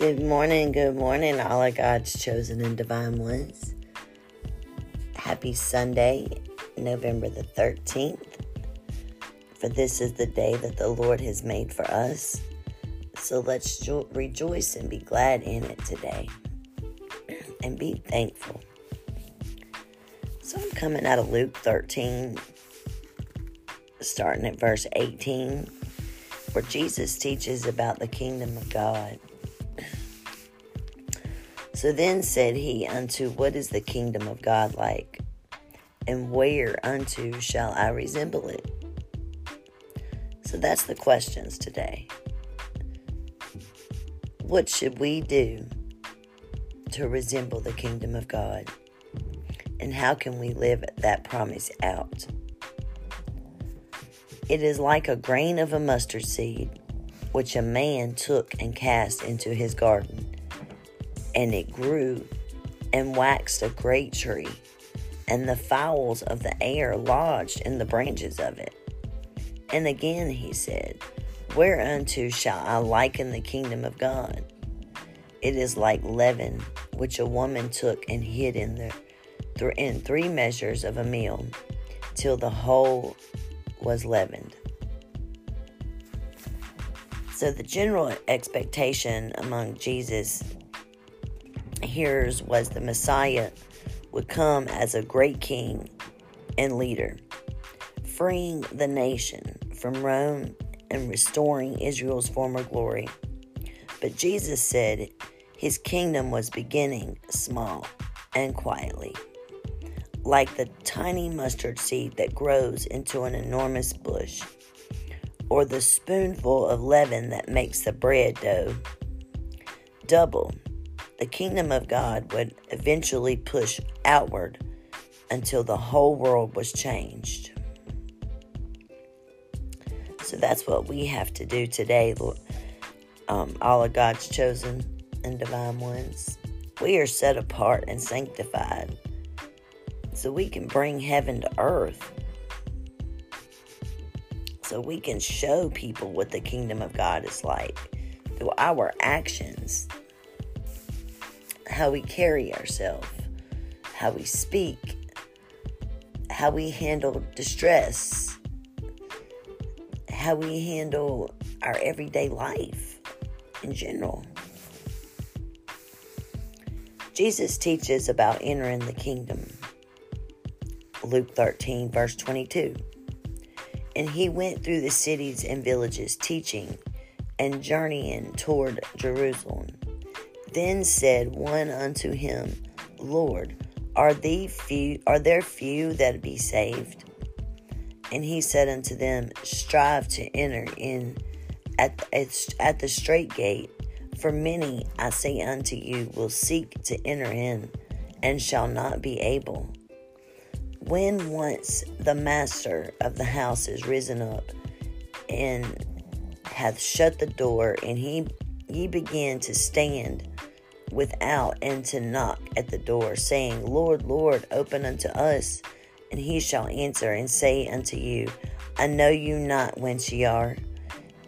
Good morning, good morning, all of God's chosen and divine ones. Happy Sunday, November the 13th. For this is the day that the Lord has made for us. So let's jo- rejoice and be glad in it today and be thankful. So I'm coming out of Luke 13, starting at verse 18, where Jesus teaches about the kingdom of God. So then said he unto, What is the kingdom of God like? And where unto shall I resemble it? So that's the questions today. What should we do to resemble the kingdom of God? And how can we live that promise out? It is like a grain of a mustard seed, which a man took and cast into his garden and it grew and waxed a great tree, and the fowls of the air lodged in the branches of it. And again he said, Whereunto shall I liken the kingdom of God? It is like leaven, which a woman took and hid in, the, in three measures of a meal, till the whole was leavened. So, the general expectation among Jesus' hearers was the Messiah would come as a great king and leader, freeing the nation from Rome and restoring Israel's former glory. But Jesus said his kingdom was beginning small and quietly, like the tiny mustard seed that grows into an enormous bush, or the spoonful of leaven that makes the bread dough. Double the kingdom of God would eventually push outward until the whole world was changed. So that's what we have to do today, um, all of God's chosen and divine ones. We are set apart and sanctified so we can bring heaven to earth. So we can show people what the kingdom of God is like through our actions how we carry ourselves, how we speak, how we handle distress, how we handle our everyday life in general. Jesus teaches about entering the kingdom. Luke 13, verse 22. And he went through the cities and villages, teaching and journeying toward Jerusalem. Then said one unto him, Lord, are thee few are there few that be saved? And he said unto them, Strive to enter in at, at, at the straight gate, for many, I say unto you, will seek to enter in, and shall not be able. When once the master of the house is risen up, and hath shut the door, and he ye begin to stand without and to knock at the door, saying, Lord, Lord, open unto us. And he shall answer and say unto you, I know you not whence ye are.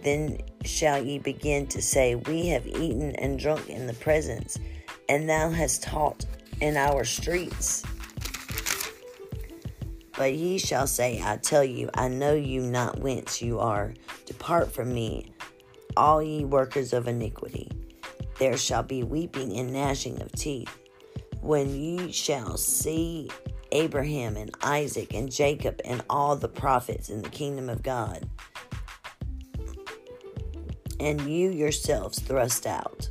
Then shall ye begin to say, We have eaten and drunk in the presence, and thou hast taught in our streets. But ye shall say, I tell you, I know you not whence you are. Depart from me, all ye workers of iniquity there shall be weeping and gnashing of teeth. When ye shall see Abraham and Isaac and Jacob and all the prophets in the kingdom of God, and you yourselves thrust out.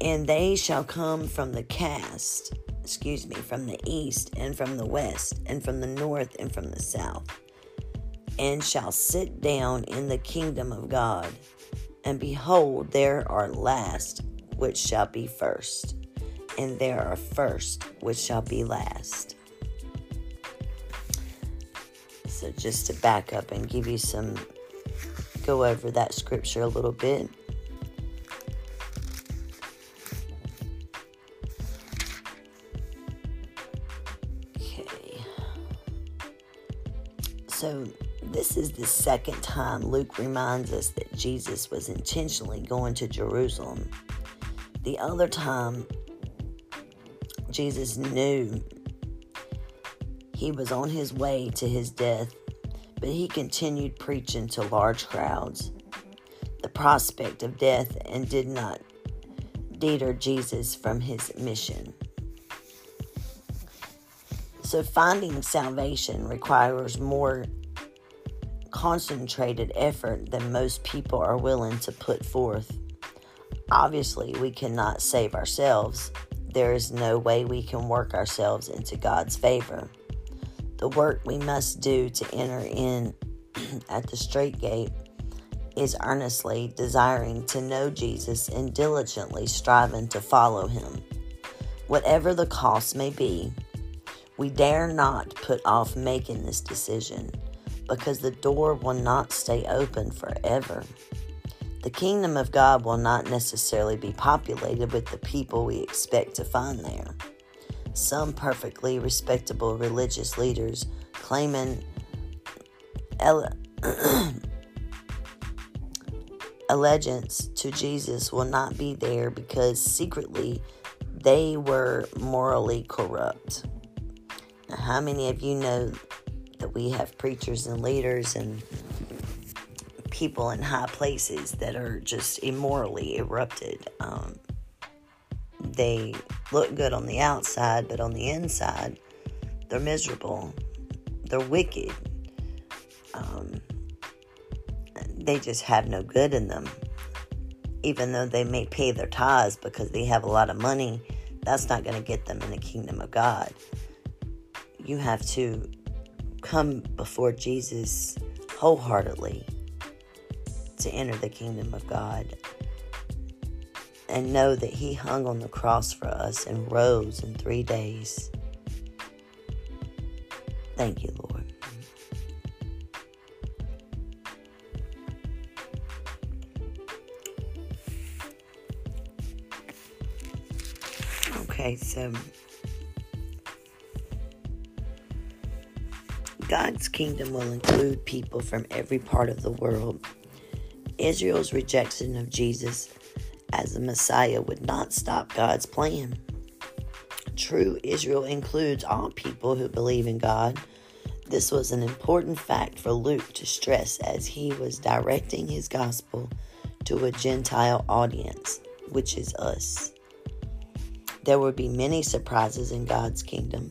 And they shall come from the cast, excuse me, from the east and from the west and from the north and from the south, and shall sit down in the kingdom of God. And behold, there are last which shall be first, and there are first which shall be last. So, just to back up and give you some, go over that scripture a little bit. Okay. So, this is the second time Luke reminds us that Jesus was intentionally going to Jerusalem The other time, Jesus knew he was on his way to his death, but he continued preaching to large crowds. The prospect of death and did not deter Jesus from his mission. So, finding salvation requires more concentrated effort than most people are willing to put forth. Obviously, we cannot save ourselves. There is no way we can work ourselves into God's favor. The work we must do to enter in at the straight gate is earnestly desiring to know Jesus and diligently striving to follow him. Whatever the cost may be, we dare not put off making this decision because the door will not stay open forever. The kingdom of God will not necessarily be populated with the people we expect to find there. Some perfectly respectable religious leaders claiming ele- allegiance to Jesus will not be there because secretly they were morally corrupt. Now, how many of you know that we have preachers and leaders and people in high places that are just immorally erupted. Um, they look good on the outside, but on the inside, they're miserable. They're wicked. Um, they just have no good in them. Even though they may pay their tithes because they have a lot of money, that's not going to get them in the kingdom of God. You have to come before Jesus wholeheartedly to enter the kingdom of God and know that He hung on the cross for us and rose in three days. Thank you, Lord. Okay, so God's kingdom will include people from every part of the world. Israel's rejection of Jesus as the Messiah would not stop God's plan. True Israel includes all people who believe in God. This was an important fact for Luke to stress as he was directing his gospel to a Gentile audience, which is us. There will be many surprises in God's kingdom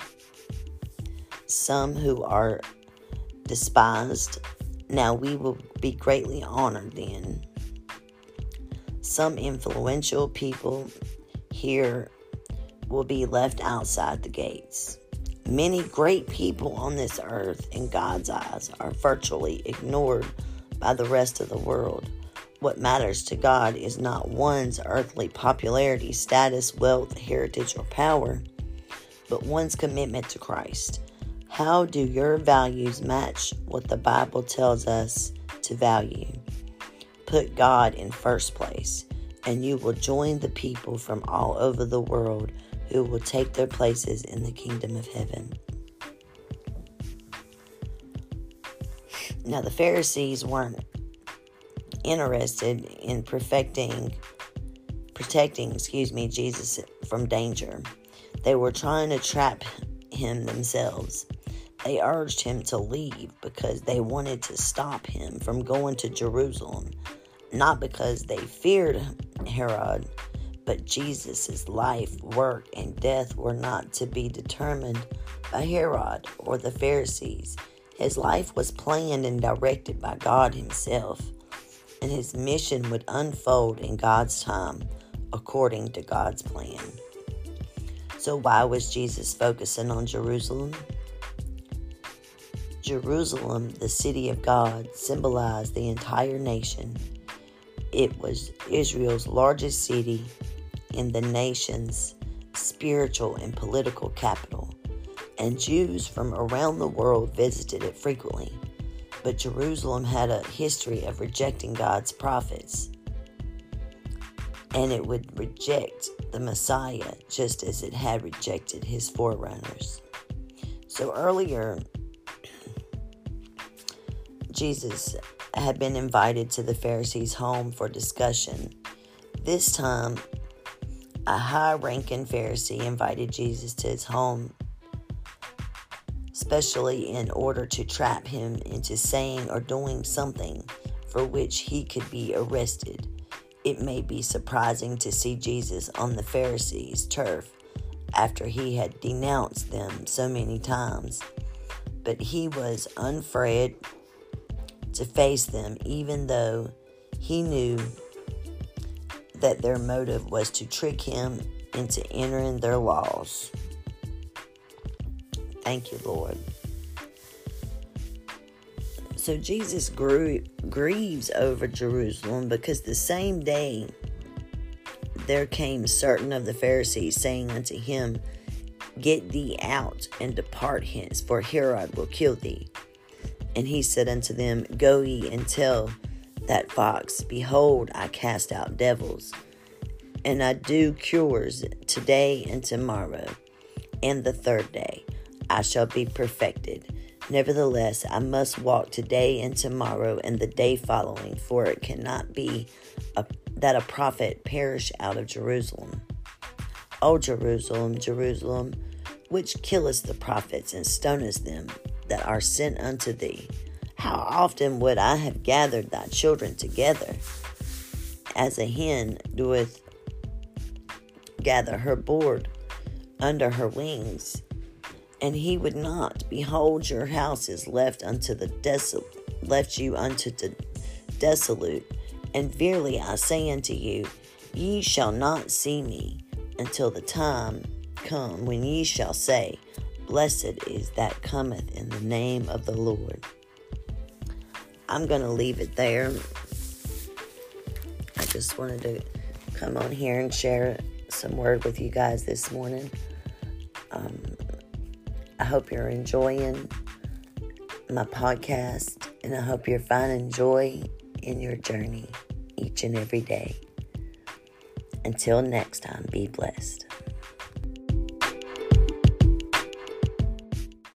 some who are despised. Now we will be greatly honored then. Some influential people here will be left outside the gates. Many great people on this earth, in God's eyes, are virtually ignored by the rest of the world. What matters to God is not one's earthly popularity, status, wealth, heritage, or power, but one's commitment to Christ. How do your values match what the Bible tells us to value? Put God in first place, and you will join the people from all over the world who will take their places in the kingdom of heaven. Now, the Pharisees weren't interested in perfecting, protecting, excuse me, Jesus from danger. They were trying to trap him themselves. They urged him to leave because they wanted to stop him from going to Jerusalem, not because they feared Herod, but Jesus' life, work, and death were not to be determined by Herod or the Pharisees. His life was planned and directed by God Himself, and his mission would unfold in God's time according to God's plan. So, why was Jesus focusing on Jerusalem? Jerusalem, the city of God, symbolized the entire nation. It was Israel's largest city and the nation's spiritual and political capital, and Jews from around the world visited it frequently. But Jerusalem had a history of rejecting God's prophets, and it would reject the Messiah just as it had rejected his forerunners. So earlier Jesus had been invited to the Pharisees' home for discussion. This time, a high ranking Pharisee invited Jesus to his home, especially in order to trap him into saying or doing something for which he could be arrested. It may be surprising to see Jesus on the Pharisees' turf after he had denounced them so many times, but he was unafraid to face them, even though he knew that their motive was to trick him into entering their laws. Thank you, Lord. So Jesus grew, grieves over Jerusalem because the same day there came certain of the Pharisees saying unto him, Get thee out and depart hence, for Herod will kill thee. And he said unto them, Go ye and tell that fox, Behold, I cast out devils, and I do cures today and tomorrow, and the third day I shall be perfected. Nevertheless, I must walk today and tomorrow and the day following, for it cannot be a, that a prophet perish out of Jerusalem. O Jerusalem, Jerusalem, which killest the prophets and stonest them that are sent unto thee. How often would I have gathered thy children together, as a hen doeth gather her brood under her wings, and he would not. Behold, your house is left unto the desolate, left you unto the desolate. And verily I say unto you, ye shall not see me until the time come when ye shall say, Blessed is that cometh in the name of the Lord. I'm going to leave it there. I just wanted to come on here and share some word with you guys this morning. Um, I hope you're enjoying my podcast, and I hope you're finding joy in your journey each and every day. Until next time, be blessed.